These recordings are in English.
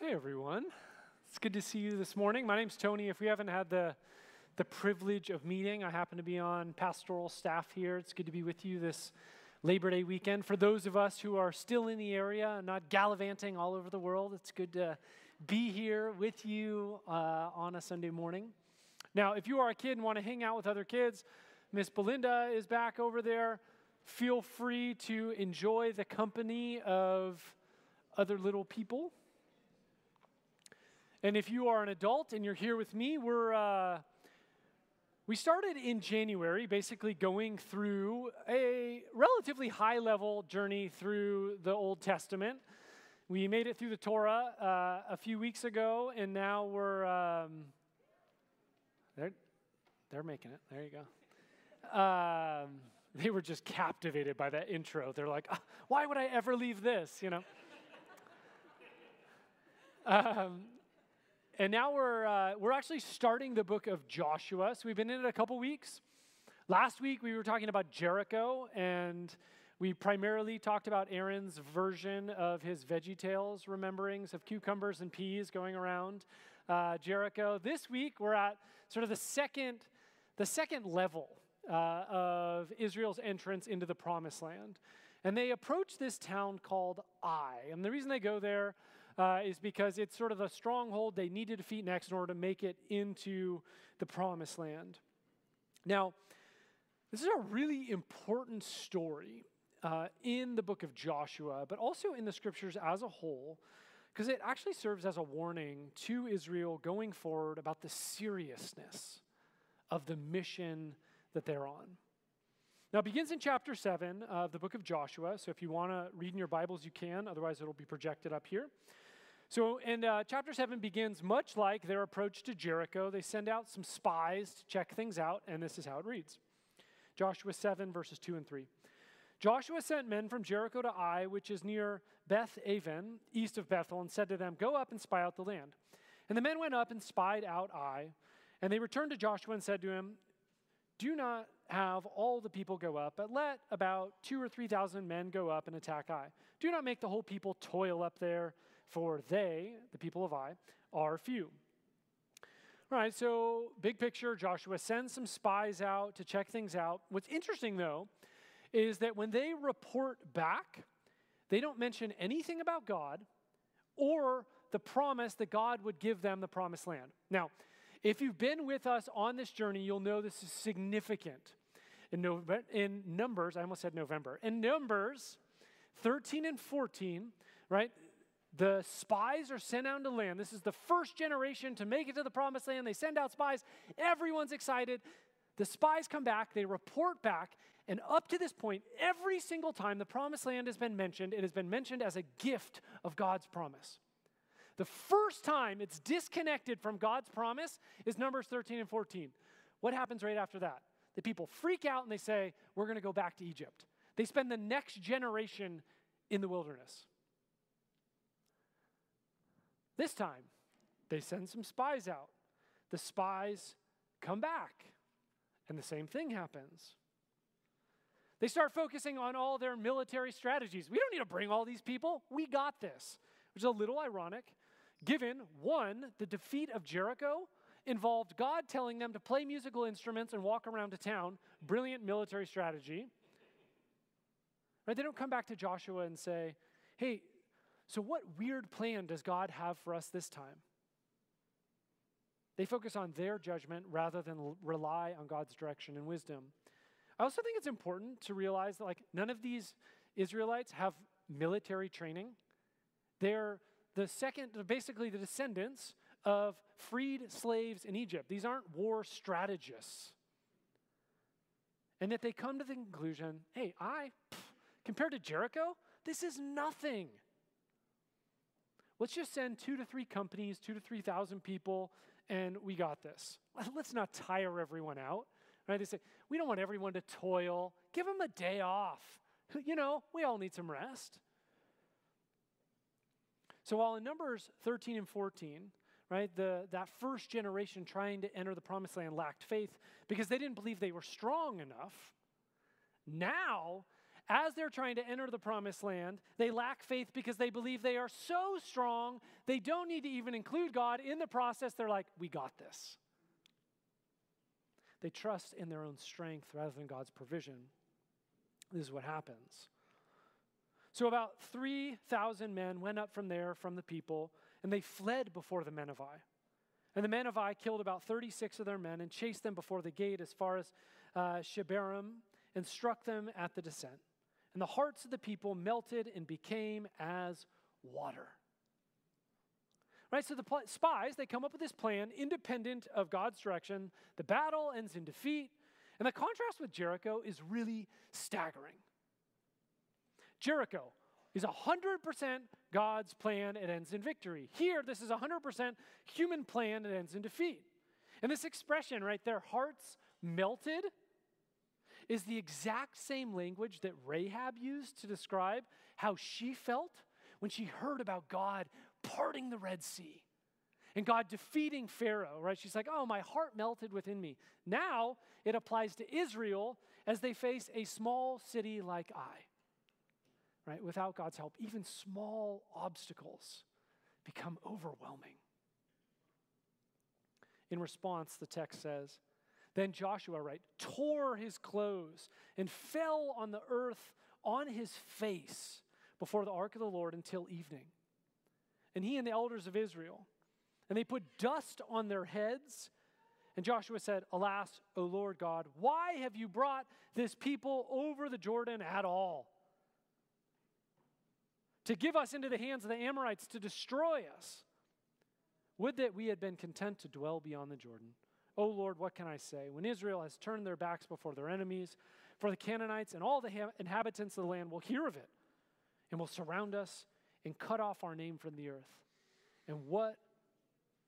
Hey everyone. It's good to see you this morning. My name's Tony. If we haven't had the the privilege of meeting, I happen to be on pastoral staff here. It's good to be with you this Labor Day weekend. For those of us who are still in the area and not gallivanting all over the world, it's good to be here with you uh, on a Sunday morning. Now, if you are a kid and want to hang out with other kids, Miss Belinda is back over there. Feel free to enjoy the company of other little people. And if you are an adult and you're here with me, we're uh, we started in January, basically going through a relatively high level journey through the Old Testament. We made it through the Torah uh, a few weeks ago, and now we're um, they're they're making it. There you go. Um, they were just captivated by that intro. They're like, ah, "Why would I ever leave this?" You know. um, and now we're, uh, we're actually starting the book of Joshua. So we've been in it a couple weeks. Last week we were talking about Jericho, and we primarily talked about Aaron's version of his Veggie Tales rememberings of cucumbers and peas going around uh, Jericho. This week we're at sort of the second, the second level uh, of Israel's entrance into the promised land. And they approach this town called Ai. And the reason they go there uh, is because it's sort of a stronghold they need to defeat next in order to make it into the promised land. Now, this is a really important story uh, in the book of Joshua, but also in the scriptures as a whole, because it actually serves as a warning to Israel going forward about the seriousness of the mission that they're on. Now, it begins in chapter 7 of the book of Joshua. So if you want to read in your Bibles, you can. Otherwise, it'll be projected up here. So, and uh, chapter 7 begins much like their approach to Jericho. They send out some spies to check things out, and this is how it reads Joshua 7, verses 2 and 3. Joshua sent men from Jericho to Ai, which is near Beth Aven, east of Bethel, and said to them, Go up and spy out the land. And the men went up and spied out Ai. And they returned to Joshua and said to him, Do not have all the people go up, but let about two or three thousand men go up and attack Ai. Do not make the whole people toil up there for they, the people of Ai, are few. All right, so big picture Joshua sends some spies out to check things out. What's interesting, though, is that when they report back, they don't mention anything about God or the promise that God would give them the promised land. Now, if you've been with us on this journey, you'll know this is significant. In, November, in Numbers, I almost said November, in Numbers 13 and 14, right, the spies are sent out to land. This is the first generation to make it to the promised land. They send out spies. Everyone's excited. The spies come back, they report back, and up to this point, every single time the promised land has been mentioned, it has been mentioned as a gift of God's promise. The first time it's disconnected from God's promise is Numbers 13 and 14. What happens right after that? The people freak out and they say, We're going to go back to Egypt. They spend the next generation in the wilderness. This time, they send some spies out. The spies come back, and the same thing happens. They start focusing on all their military strategies. We don't need to bring all these people. We got this, which is a little ironic, given one, the defeat of Jericho involved God telling them to play musical instruments and walk around a town. Brilliant military strategy. Right? They don't come back to Joshua and say, hey, so, what weird plan does God have for us this time? They focus on their judgment rather than rely on God's direction and wisdom. I also think it's important to realize that, like, none of these Israelites have military training. They're the second, basically, the descendants of freed slaves in Egypt. These aren't war strategists. And that they come to the conclusion hey, I, compared to Jericho, this is nothing. Let's just send two to three companies, two to 3,000 people, and we got this. Let's not tire everyone out. Right? They say, we don't want everyone to toil. Give them a day off. You know, we all need some rest. So while in Numbers 13 and 14, right, the, that first generation trying to enter the promised land lacked faith because they didn't believe they were strong enough, now as they're trying to enter the promised land, they lack faith because they believe they are so strong, they don't need to even include God in the process. They're like, we got this. They trust in their own strength rather than God's provision. This is what happens. So, about 3,000 men went up from there from the people, and they fled before the men of Ai. And the men of Ai killed about 36 of their men and chased them before the gate as far as uh, Shebarim and struck them at the descent. And the hearts of the people melted and became as water. Right? So the pl- spies, they come up with this plan independent of God's direction. The battle ends in defeat. And the contrast with Jericho is really staggering. Jericho is 100% God's plan, it ends in victory. Here, this is 100% human plan, it ends in defeat. And this expression, right, their hearts melted, is the exact same language that Rahab used to describe how she felt when she heard about God parting the Red Sea and God defeating Pharaoh, right? She's like, oh, my heart melted within me. Now it applies to Israel as they face a small city like Ai, right? Without God's help, even small obstacles become overwhelming. In response, the text says, Then Joshua, right, tore his clothes and fell on the earth on his face before the ark of the Lord until evening. And he and the elders of Israel, and they put dust on their heads. And Joshua said, Alas, O Lord God, why have you brought this people over the Jordan at all? to give us into the hands of the Amorites to destroy us. Would that we had been content to dwell beyond the Jordan. O Lord, what can I say? When Israel has turned their backs before their enemies, for the Canaanites and all the ha- inhabitants of the land will hear of it and will surround us and cut off our name from the earth. And what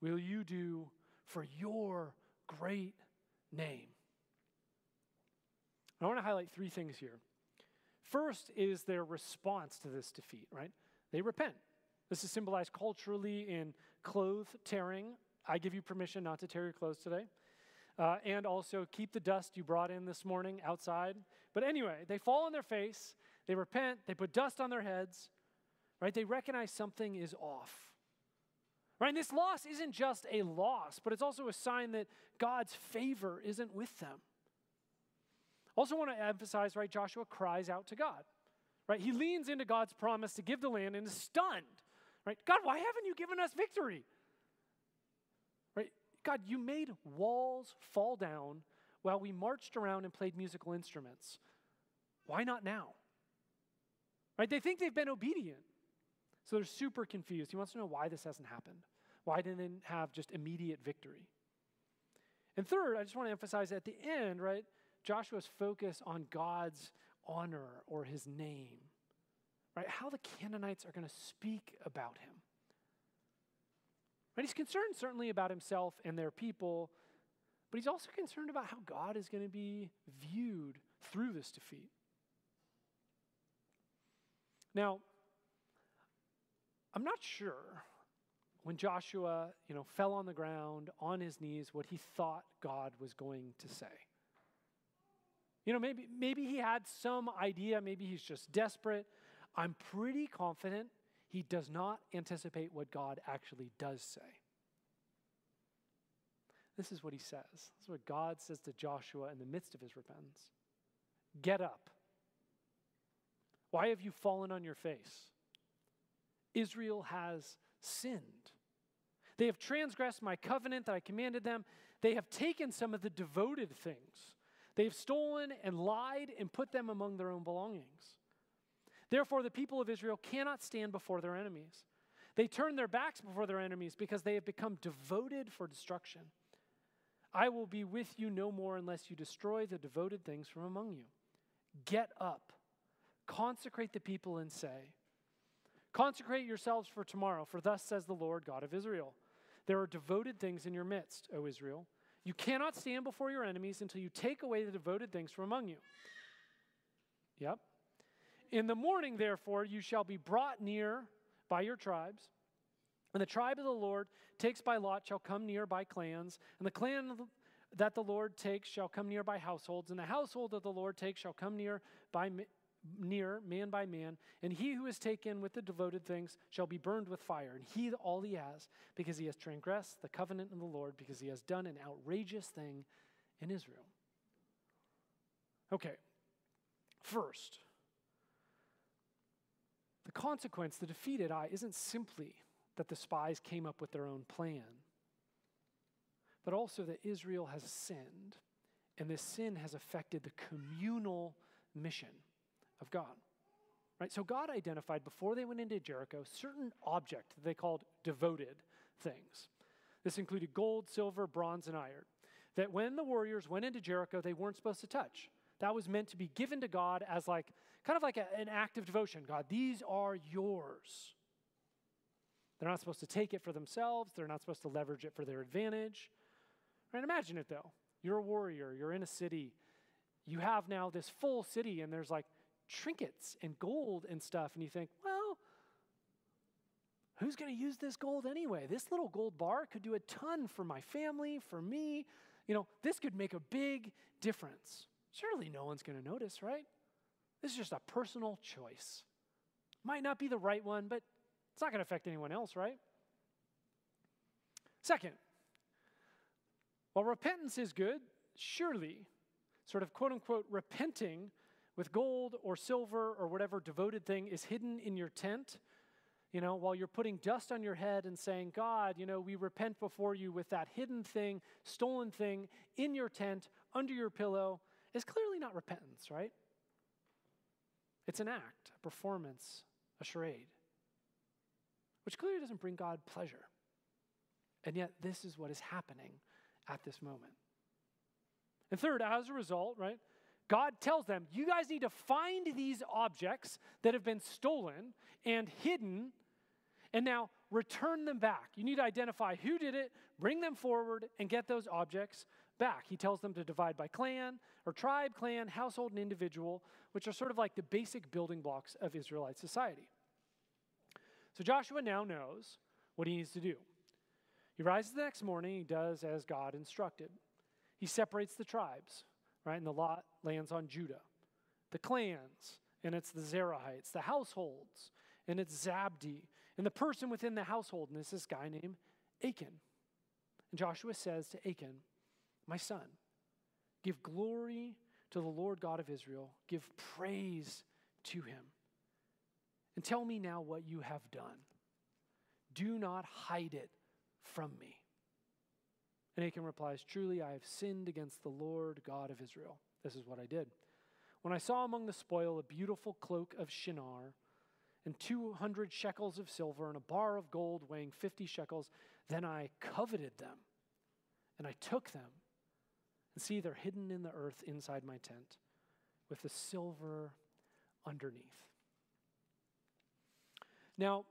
will you do for your great name? I want to highlight three things here. First is their response to this defeat, right? They repent. This is symbolized culturally in clothes tearing. I give you permission not to tear your clothes today. Uh, and also keep the dust you brought in this morning outside. But anyway, they fall on their face, they repent, they put dust on their heads, right? They recognize something is off. Right? And this loss isn't just a loss, but it's also a sign that God's favor isn't with them. Also, want to emphasize, right? Joshua cries out to God, right? He leans into God's promise to give the land and is stunned, right? God, why haven't you given us victory? God, you made walls fall down while we marched around and played musical instruments. Why not now? Right? They think they've been obedient. So they're super confused. He wants to know why this hasn't happened. Why didn't they have just immediate victory? And third, I just want to emphasize at the end, right? Joshua's focus on God's honor or his name, right? How the Canaanites are going to speak about him. Right? He's concerned certainly about himself and their people, but he's also concerned about how God is going to be viewed through this defeat. Now, I'm not sure when Joshua, you know, fell on the ground on his knees what he thought God was going to say. You know, maybe, maybe he had some idea, maybe he's just desperate. I'm pretty confident he does not anticipate what God actually does say. This is what he says. This is what God says to Joshua in the midst of his repentance Get up. Why have you fallen on your face? Israel has sinned. They have transgressed my covenant that I commanded them. They have taken some of the devoted things They've stolen and lied and put them among their own belongings. Therefore, the people of Israel cannot stand before their enemies. They turn their backs before their enemies because they have become devoted for destruction. I will be with you no more unless you destroy the devoted things from among you. Get up, consecrate the people, and say, Consecrate yourselves for tomorrow, for thus says the Lord God of Israel. There are devoted things in your midst, O Israel. You cannot stand before your enemies until you take away the devoted things from among you. Yep. In the morning, therefore, you shall be brought near by your tribes. And the tribe of the Lord takes by lot shall come near by clans, and the clan that the Lord takes shall come near by households, and the household that the Lord takes shall come near by near, man by man, and he who is taken with the devoted things shall be burned with fire, and he all he has, because he has transgressed the covenant of the Lord, because he has done an outrageous thing in Israel. Okay, first, the consequence, the defeated Ai, isn't simply that the spies came up with their own plan, but also that Israel has sinned, and this sin has affected the communal mission of God. Right? So God identified before they went into Jericho certain object they called devoted things. This included gold, silver, bronze, and iron. That when the warriors went into Jericho, they weren't supposed to touch. That was meant to be given to God as like kind of like a, an act of devotion. God, these are yours. They're not supposed to take it for themselves. They're not supposed to leverage it for their advantage. Right? Imagine it though. You're a warrior. You're in a city. You have now this full city, and there's like trinkets and gold and stuff, and you think, well, who's going to use this gold anyway? This little gold bar could do a ton for my family, for me. You know, this could make a big difference. Surely no one's going to notice, right? This is just a personal choice. Might not be the right one, but it's not going to affect anyone else, right? Second, while repentance is good, surely, sort of quote unquote, repenting with gold or silver or whatever devoted thing is hidden in your tent, you know, while you're putting dust on your head and saying, God, you know, we repent before you with that hidden thing, stolen thing in your tent, under your pillow, is clearly not repentance, right? It's an act, a performance, a charade, which clearly doesn't bring God pleasure. And yet, this is what is happening at this moment. And third, as a result, right, God tells them, you guys need to find these objects that have been stolen and hidden, and now return them back. You need to identify who did it, bring them forward, and get those objects back. He tells them to divide by clan or tribe, clan, household, and individual, which are sort of like the basic building blocks of Israelite society. So Joshua now knows what he needs to do. He rises the next morning, he does as God instructed. He separates the tribes right? And the lot lands on Judah. The clans, and it's the Zerahites. The households, and it's Zabdi. And the person within the household, and is this guy named Achan. And Joshua says to Achan, My son, give glory to the Lord God of Israel, give praise to him. And tell me now what you have done. Do not hide it from me. And Achan replies, Truly, I have sinned against the Lord God of Israel. This is what I did. When I saw among the spoil a beautiful cloak of Shinar, and 200 shekels of silver, and a bar of gold weighing 50 shekels, then I coveted them, and I took them. And see, they're hidden in the earth inside my tent, with the silver underneath. Now,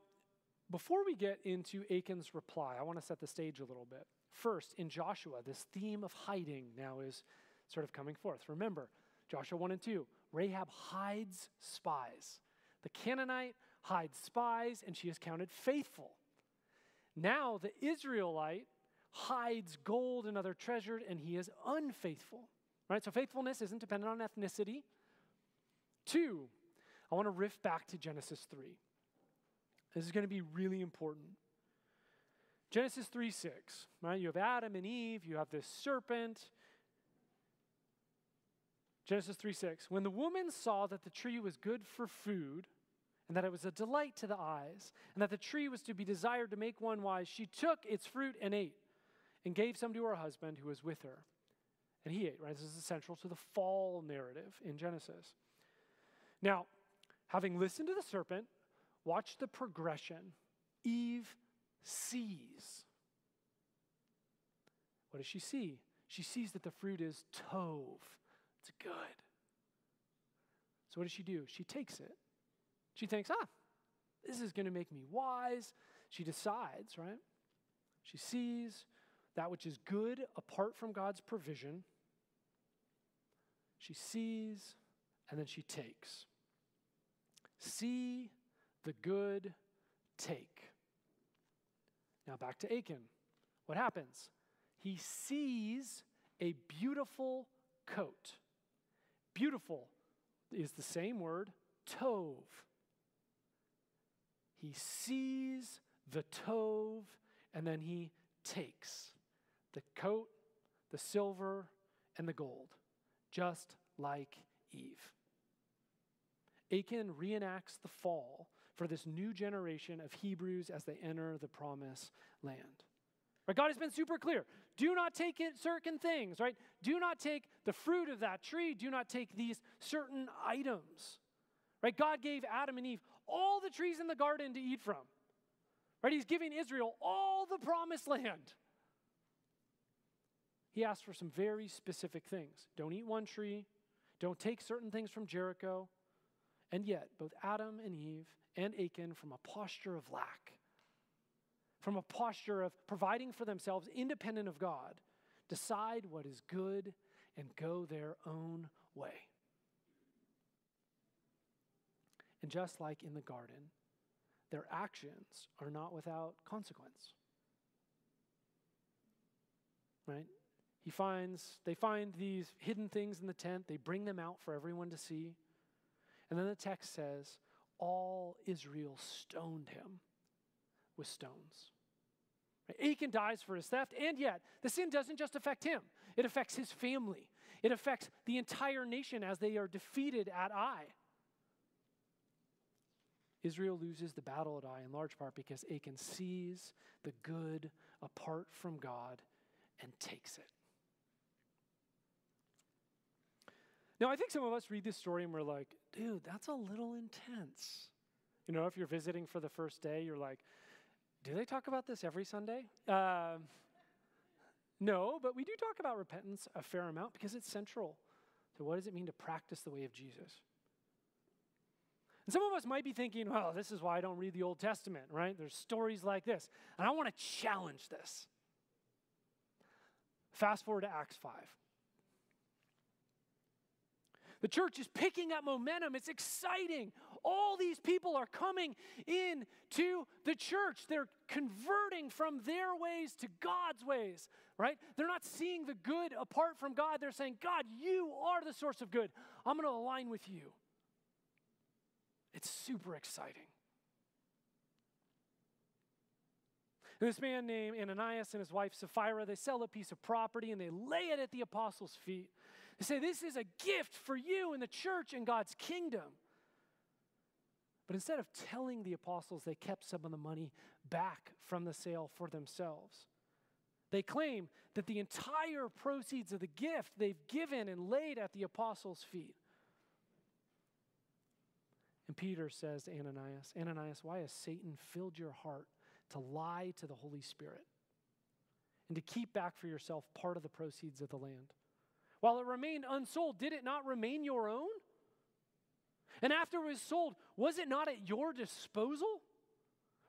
before we get into Achan's reply, I want to set the stage a little bit. First, in Joshua, this theme of hiding now is sort of coming forth. Remember, Joshua 1 and 2, Rahab hides spies. The Canaanite hides spies, and she is counted faithful. Now, the Israelite hides gold and other treasure, and he is unfaithful. Right? So, faithfulness isn't dependent on ethnicity. Two, I want to riff back to Genesis 3. This is going to be really important. Genesis 3 6, right? You have Adam and Eve, you have this serpent. Genesis 3 6. When the woman saw that the tree was good for food, and that it was a delight to the eyes, and that the tree was to be desired to make one wise, she took its fruit and ate, and gave some to her husband who was with her. And he ate, right? This is essential to the fall narrative in Genesis. Now, having listened to the serpent, watch the progression. Eve sees. What does she see? She sees that the fruit is tov. It's good. So what does she do? She takes it. She thinks, ah, this is going to make me wise. She decides, right? She sees that which is good apart from God's provision. She sees and then she takes. See the good, take. Now back to Achan. What happens? He sees a beautiful coat. Beautiful is the same word Tov. He sees the Tov and then he takes the coat, the silver, and the gold, just like Eve. Achan reenacts the fall for this new generation of Hebrews as they enter the promised land. Right? God has been super clear. Do not take it certain things, right? Do not take the fruit of that tree. Do not take these certain items. Right? God gave Adam and Eve all the trees in the garden to eat from. Right? He's giving Israel all the promised land. He asked for some very specific things. Don't eat one tree. Don't take certain things from Jericho. And yet, both Adam and Eve and Achan, from a posture of lack, from a posture of providing for themselves independent of God, decide what is good and go their own way. And just like in the garden, their actions are not without consequence. Right? He finds, they find these hidden things in the tent, they bring them out for everyone to see. And then the text says, all Israel stoned him with stones. Achan dies for his theft, and yet the sin doesn't just affect him, it affects his family. It affects the entire nation as they are defeated at Ai. Israel loses the battle at Ai in large part because Achan sees the good apart from God and takes it. Now, I think some of us read this story and we're like, dude, that's a little intense. You know, if you're visiting for the first day, you're like, do they talk about this every Sunday? Uh, no, but we do talk about repentance a fair amount because it's central to what does it mean to practice the way of Jesus. And some of us might be thinking, well, this is why I don't read the Old Testament, right? There's stories like this. And I want to challenge this. Fast forward to Acts 5. The church is picking up momentum. It's exciting. All these people are coming in to the church. They're converting from their ways to God's ways, right? They're not seeing the good apart from God. They're saying, God, you are the source of good. I'm going to align with you. It's super exciting. This man named Ananias and his wife Sapphira, they sell a piece of property and they lay it at the apostles' feet. They say, This is a gift for you in the church and God's kingdom. But instead of telling the apostles, they kept some of the money back from the sale for themselves. They claim that the entire proceeds of the gift they've given and laid at the apostles' feet. And Peter says to Ananias, Ananias, why has Satan filled your heart to lie to the Holy Spirit and to keep back for yourself part of the proceeds of the land? While it remained unsold, did it not remain your own? And after it was sold, was it not at your disposal?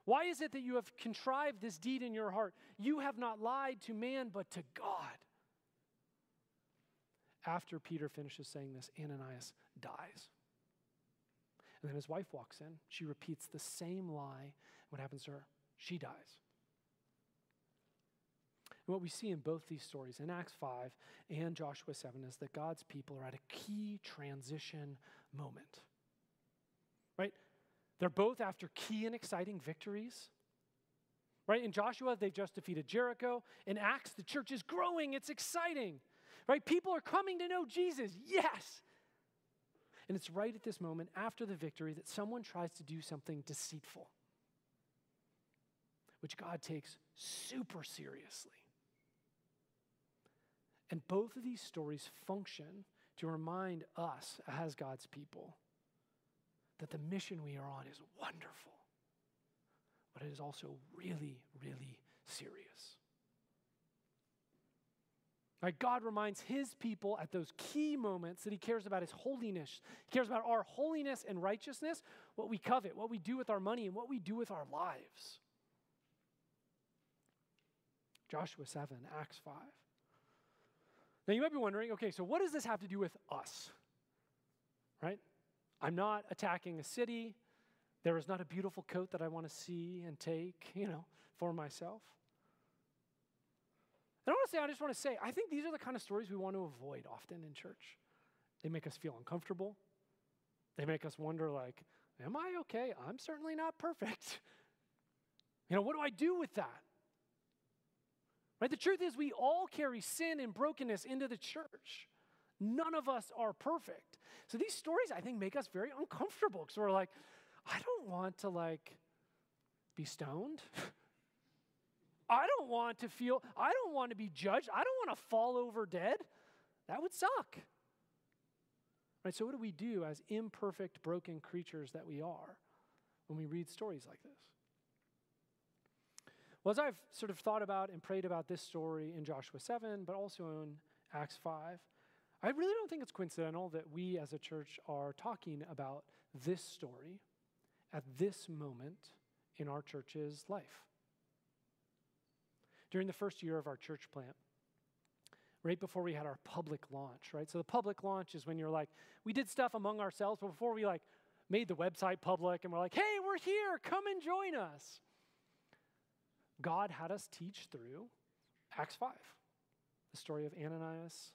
Why is it that you have contrived this deed in your heart? You have not lied to man, but to God. After Peter finishes saying this, Ananias dies. And then his wife walks in. She repeats the same lie. What happens to her? She dies. And what we see in both these stories, in Acts 5 and Joshua 7, is that God's people are at a key transition moment. Right? They're both after key and exciting victories. Right? In Joshua, they've just defeated Jericho. In Acts, the church is growing, it's exciting. Right? People are coming to know Jesus. Yes. And it's right at this moment after the victory that someone tries to do something deceitful, which God takes super seriously. And both of these stories function to remind us as God's people that the mission we are on is wonderful, but it is also really, really serious. Right, God reminds his people at those key moments that he cares about his holiness. He cares about our holiness and righteousness, what we covet, what we do with our money, and what we do with our lives. Joshua 7, Acts 5. Now you might be wondering okay, so what does this have to do with us? Right? I'm not attacking a city. There is not a beautiful coat that I want to see and take, you know, for myself. And honestly, I just want to say, I think these are the kind of stories we want to avoid often in church. They make us feel uncomfortable. They make us wonder, like, am I okay? I'm certainly not perfect. You know, what do I do with that? Right? The truth is, we all carry sin and brokenness into the church. None of us are perfect. So these stories, I think, make us very uncomfortable because we're like, I don't want to like be stoned. I don't want to feel, I don't want to be judged. I don't want to fall over dead. That would suck. Right? So, what do we do as imperfect, broken creatures that we are when we read stories like this? Well, as I've sort of thought about and prayed about this story in Joshua 7, but also in Acts 5, I really don't think it's coincidental that we as a church are talking about this story at this moment in our church's life. During the first year of our church plant, right before we had our public launch, right? So the public launch is when you're like, we did stuff among ourselves, but before we like made the website public and we're like, hey, we're here, come and join us. God had us teach through Acts 5, the story of Ananias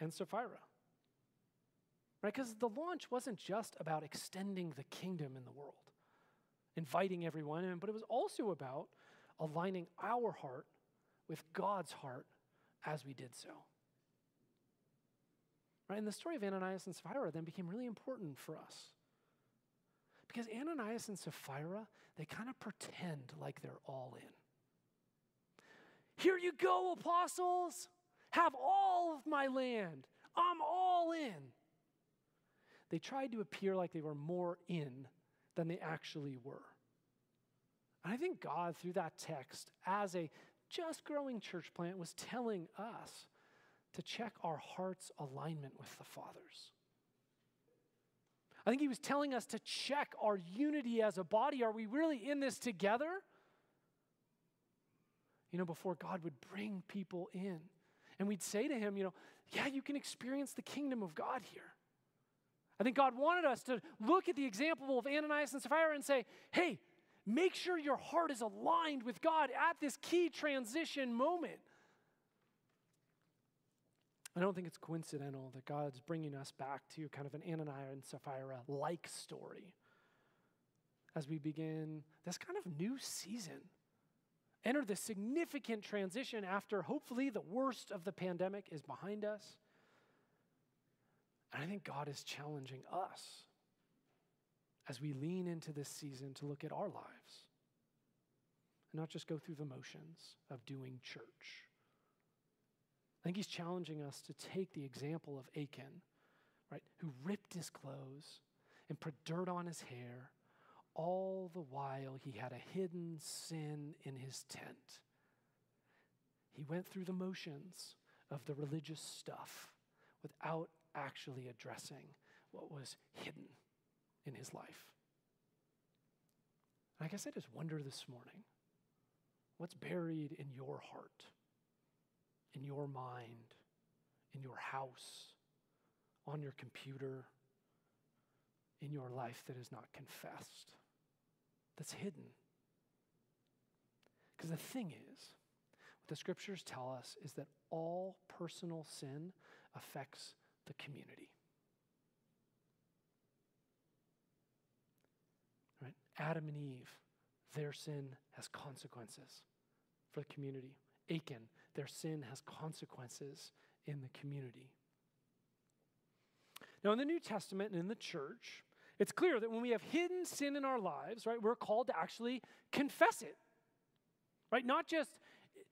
and Sapphira. Right? Because the launch wasn't just about extending the kingdom in the world, inviting everyone in, but it was also about aligning our heart with God's heart as we did so. Right? And the story of Ananias and Sapphira then became really important for us. Because Ananias and Sapphira, they kind of pretend like they're all in. Here you go, apostles. Have all of my land. I'm all in. They tried to appear like they were more in than they actually were. And I think God, through that text, as a just growing church plant, was telling us to check our heart's alignment with the Father's. I think he was telling us to check our unity as a body. Are we really in this together? You know, before God would bring people in. And we'd say to him, you know, yeah, you can experience the kingdom of God here. I think God wanted us to look at the example of Ananias and Sapphira and say, hey, make sure your heart is aligned with God at this key transition moment. I don't think it's coincidental that God's bringing us back to kind of an Ananias and Sapphira like story as we begin this kind of new season enter this significant transition after hopefully the worst of the pandemic is behind us. And I think God is challenging us as we lean into this season to look at our lives and not just go through the motions of doing church. I think he's challenging us to take the example of Achan, right, who ripped his clothes and put dirt on his hair all the while he had a hidden sin in his tent. He went through the motions of the religious stuff without actually addressing what was hidden in his life. And I guess I just wonder this morning what's buried in your heart, in your mind, in your house, on your computer, in your life that is not confessed? That's hidden. Because the thing is, what the scriptures tell us is that all personal sin affects the community. Right? Adam and Eve, their sin has consequences for the community. Achan, their sin has consequences in the community. Now, in the New Testament and in the church, it's clear that when we have hidden sin in our lives, right, we're called to actually confess it. Right? Not just,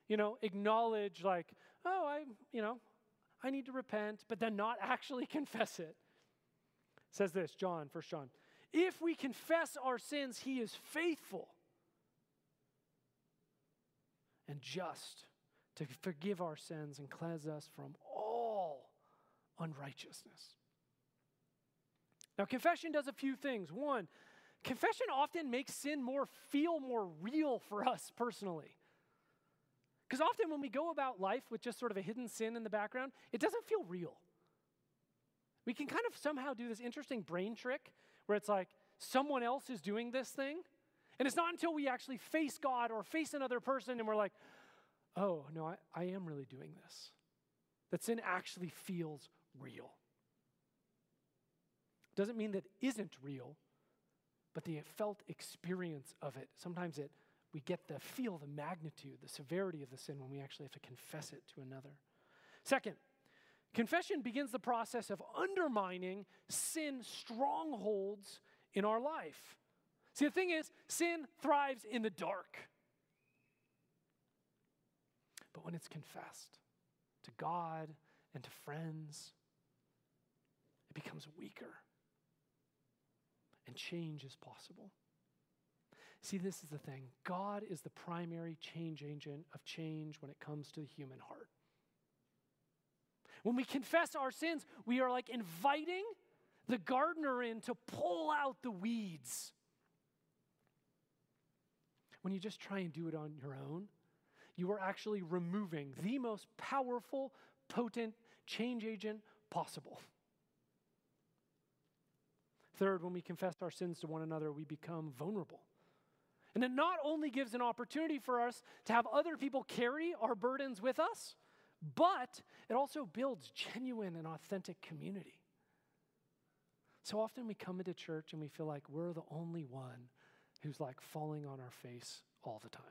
you know, acknowledge like, oh, I, you know, I need to repent, but then not actually confess it. it says this, John, First John. If we confess our sins, he is faithful and just to forgive our sins and cleanse us from all unrighteousness. Now, confession does a few things. One, confession often makes sin more feel more real for us personally. Because often when we go about life with just sort of a hidden sin in the background, it doesn't feel real. We can kind of somehow do this interesting brain trick where it's like someone else is doing this thing. And it's not until we actually face God or face another person and we're like, oh, no, I, I am really doing this, that sin actually feels real. Doesn't mean that isn't real, but the felt experience of it. Sometimes it we get the feel the magnitude, the severity of the sin when we actually have to confess it to another. Second, confession begins the process of undermining sin strongholds in our life. See, the thing is, sin thrives in the dark. But when it's confessed to God and to friends, it becomes weaker. And change is possible. See, this is the thing God is the primary change agent of change when it comes to the human heart. When we confess our sins, we are like inviting the gardener in to pull out the weeds. When you just try and do it on your own, you are actually removing the most powerful, potent change agent possible. Third, when we confess our sins to one another, we become vulnerable. And it not only gives an opportunity for us to have other people carry our burdens with us, but it also builds genuine and authentic community. So often we come into church and we feel like we're the only one who's like falling on our face all the time.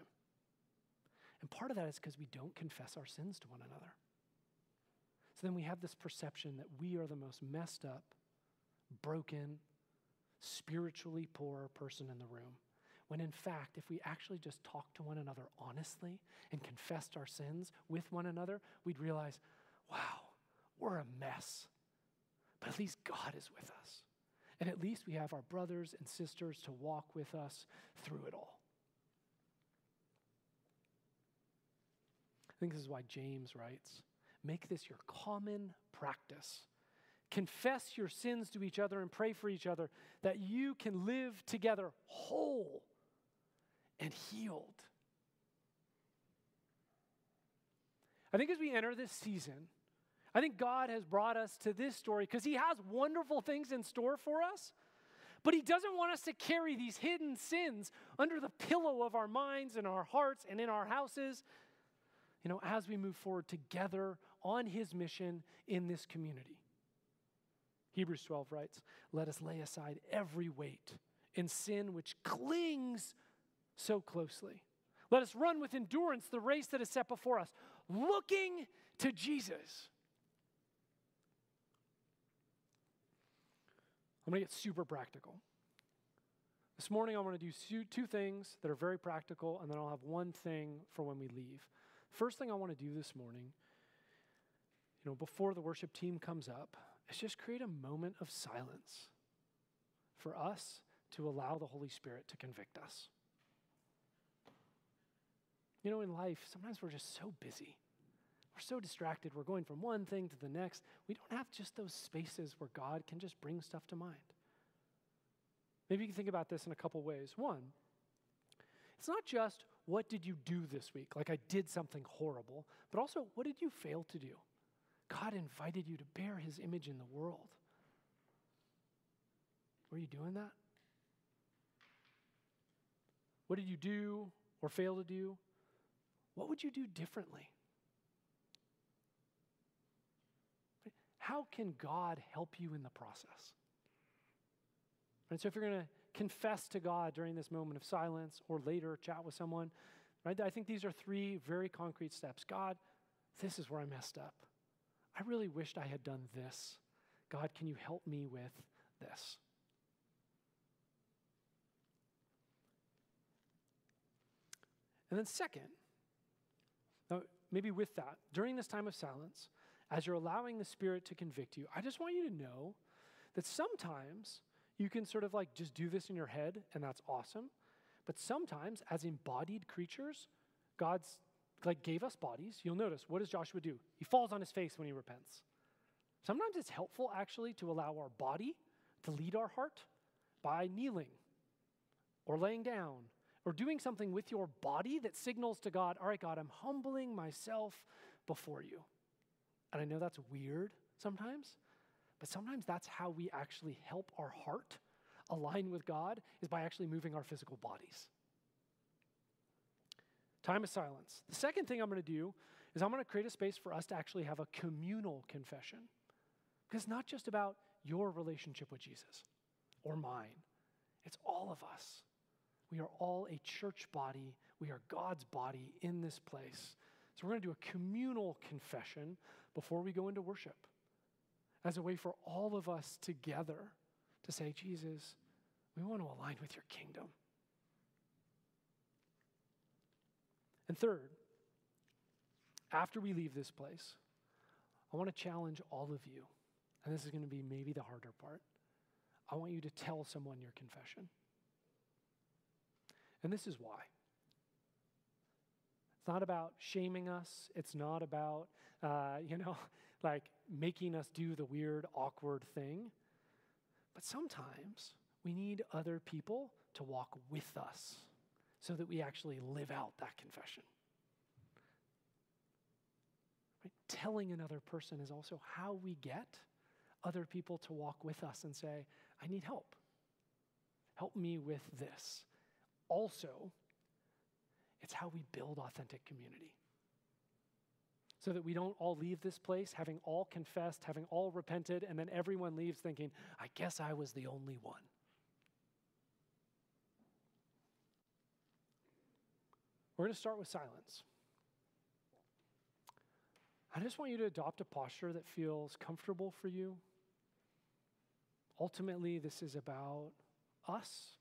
And part of that is because we don't confess our sins to one another. So then we have this perception that we are the most messed up, broken, spiritually poor person in the room. When in fact, if we actually just talked to one another honestly and confessed our sins with one another, we'd realize, wow, we're a mess. But at least God is with us. And at least we have our brothers and sisters to walk with us through it all. I think this is why James writes make this your common practice. Confess your sins to each other and pray for each other that you can live together whole and healed. I think as we enter this season, I think God has brought us to this story because He has wonderful things in store for us. But He doesn't want us to carry these hidden sins under the pillow of our minds and our hearts and in our houses, you know, as we move forward together on His mission in this community. Hebrews 12 writes, Let us lay aside every weight and sin which clings so closely. Let us run with endurance the race that is set before us, looking to Jesus. I'm going to get super practical. This morning, I want to do two things that are very practical, and then I'll have one thing for when we leave. First thing I want to do this morning, you know, before the worship team comes up, is just create a moment of silence for us to allow the Holy Spirit to convict us. You know, in life, sometimes we're just so busy. We're so distracted. We're going from one thing to the next. We don't have just those spaces where God can just bring stuff to mind. Maybe you can think about this in a couple ways. One, it's not just what did you do this week, like I did something horrible, but also what did you fail to do? God invited you to bear his image in the world. Were you doing that? What did you do or fail to do? What would you do differently? How can God help you in the process? And so, if you're going to confess to God during this moment of silence or later chat with someone, right? I think these are three very concrete steps. God, this is where I messed up. I really wished I had done this. God, can you help me with this? And then, second, now, maybe with that, during this time of silence, as you're allowing the Spirit to convict you, I just want you to know that sometimes you can sort of like just do this in your head, and that's awesome. But sometimes, as embodied creatures, God's like gave us bodies. You'll notice what does Joshua do? He falls on his face when he repents. Sometimes it's helpful actually to allow our body to lead our heart by kneeling or laying down or doing something with your body that signals to God, all right, God, I'm humbling myself before you. And I know that's weird sometimes, but sometimes that's how we actually help our heart align with God is by actually moving our physical bodies. Time of silence. The second thing I'm going to do is I'm going to create a space for us to actually have a communal confession. Because it's not just about your relationship with Jesus or mine. It's all of us. We are all a church body. We are God's body in this place. So we're going to do a communal confession before we go into worship as a way for all of us together to say, Jesus, we want to align with your kingdom. And third, after we leave this place, I want to challenge all of you, and this is going to be maybe the harder part. I want you to tell someone your confession. And this is why. It's not about shaming us. It's not about, uh, you know, like making us do the weird, awkward thing. But sometimes we need other people to walk with us so that we actually live out that confession. Right? Telling another person is also how we get other people to walk with us and say, I need help. Help me with this. Also, it's how we build authentic community. So that we don't all leave this place having all confessed, having all repented, and then everyone leaves thinking, I guess I was the only one. We're going to start with silence. I just want you to adopt a posture that feels comfortable for you. Ultimately, this is about us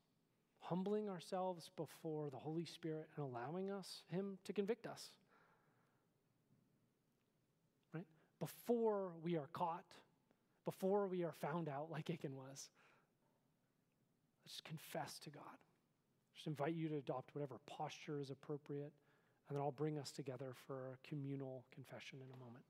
humbling ourselves before the Holy Spirit and allowing us, Him, to convict us. Right? Before we are caught, before we are found out like Achan was, let's confess to God. Just invite you to adopt whatever posture is appropriate, and then I'll bring us together for a communal confession in a moment.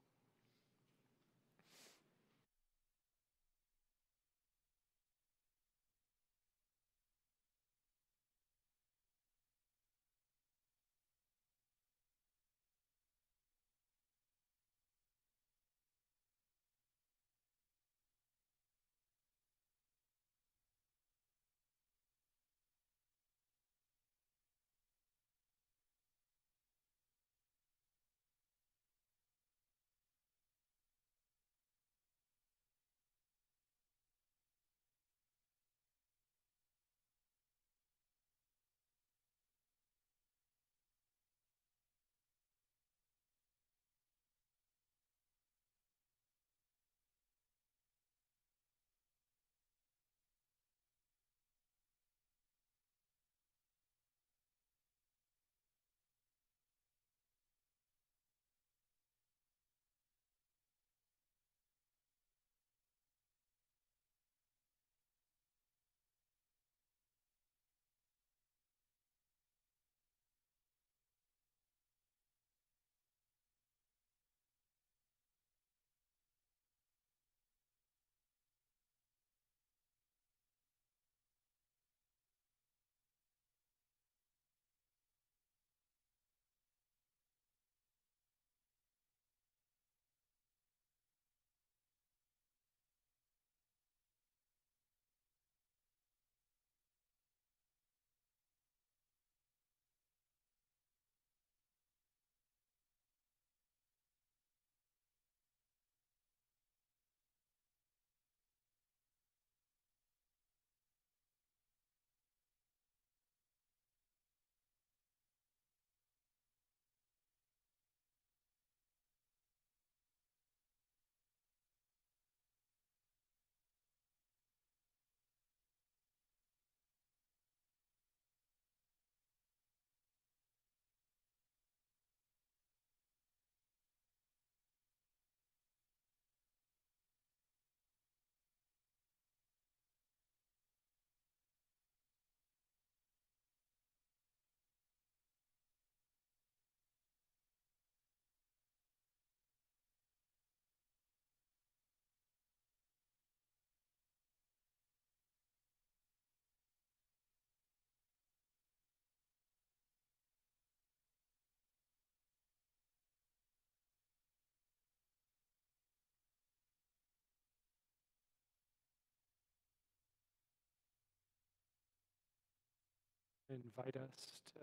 Invite us to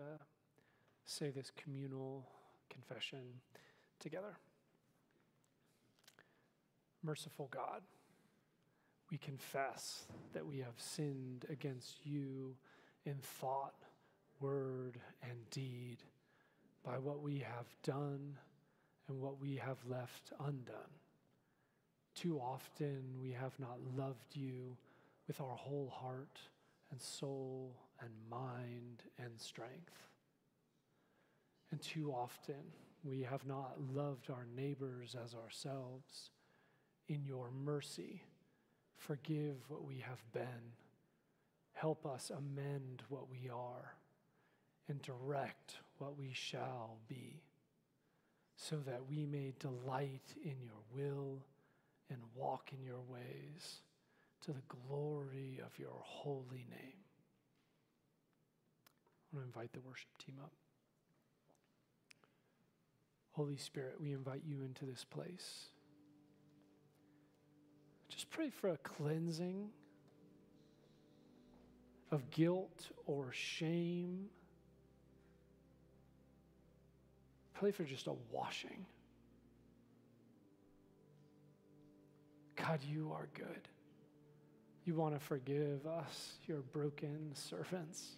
say this communal confession together. Merciful God, we confess that we have sinned against you in thought, word, and deed by what we have done and what we have left undone. Too often we have not loved you with our whole heart and soul and mind and strength. And too often we have not loved our neighbors as ourselves. In your mercy, forgive what we have been. Help us amend what we are and direct what we shall be, so that we may delight in your will and walk in your ways to the glory of your holy name. I want to invite the worship team up. Holy Spirit, we invite you into this place. Just pray for a cleansing of guilt or shame. Pray for just a washing. God, you are good. You want to forgive us, your broken servants.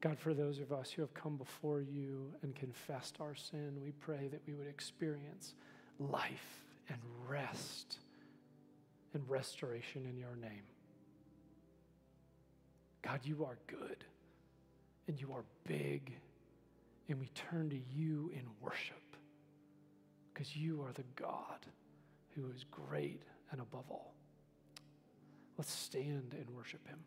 God, for those of us who have come before you and confessed our sin, we pray that we would experience life and rest and restoration in your name. God, you are good and you are big, and we turn to you in worship because you are the God who is great and above all. Let's stand and worship him.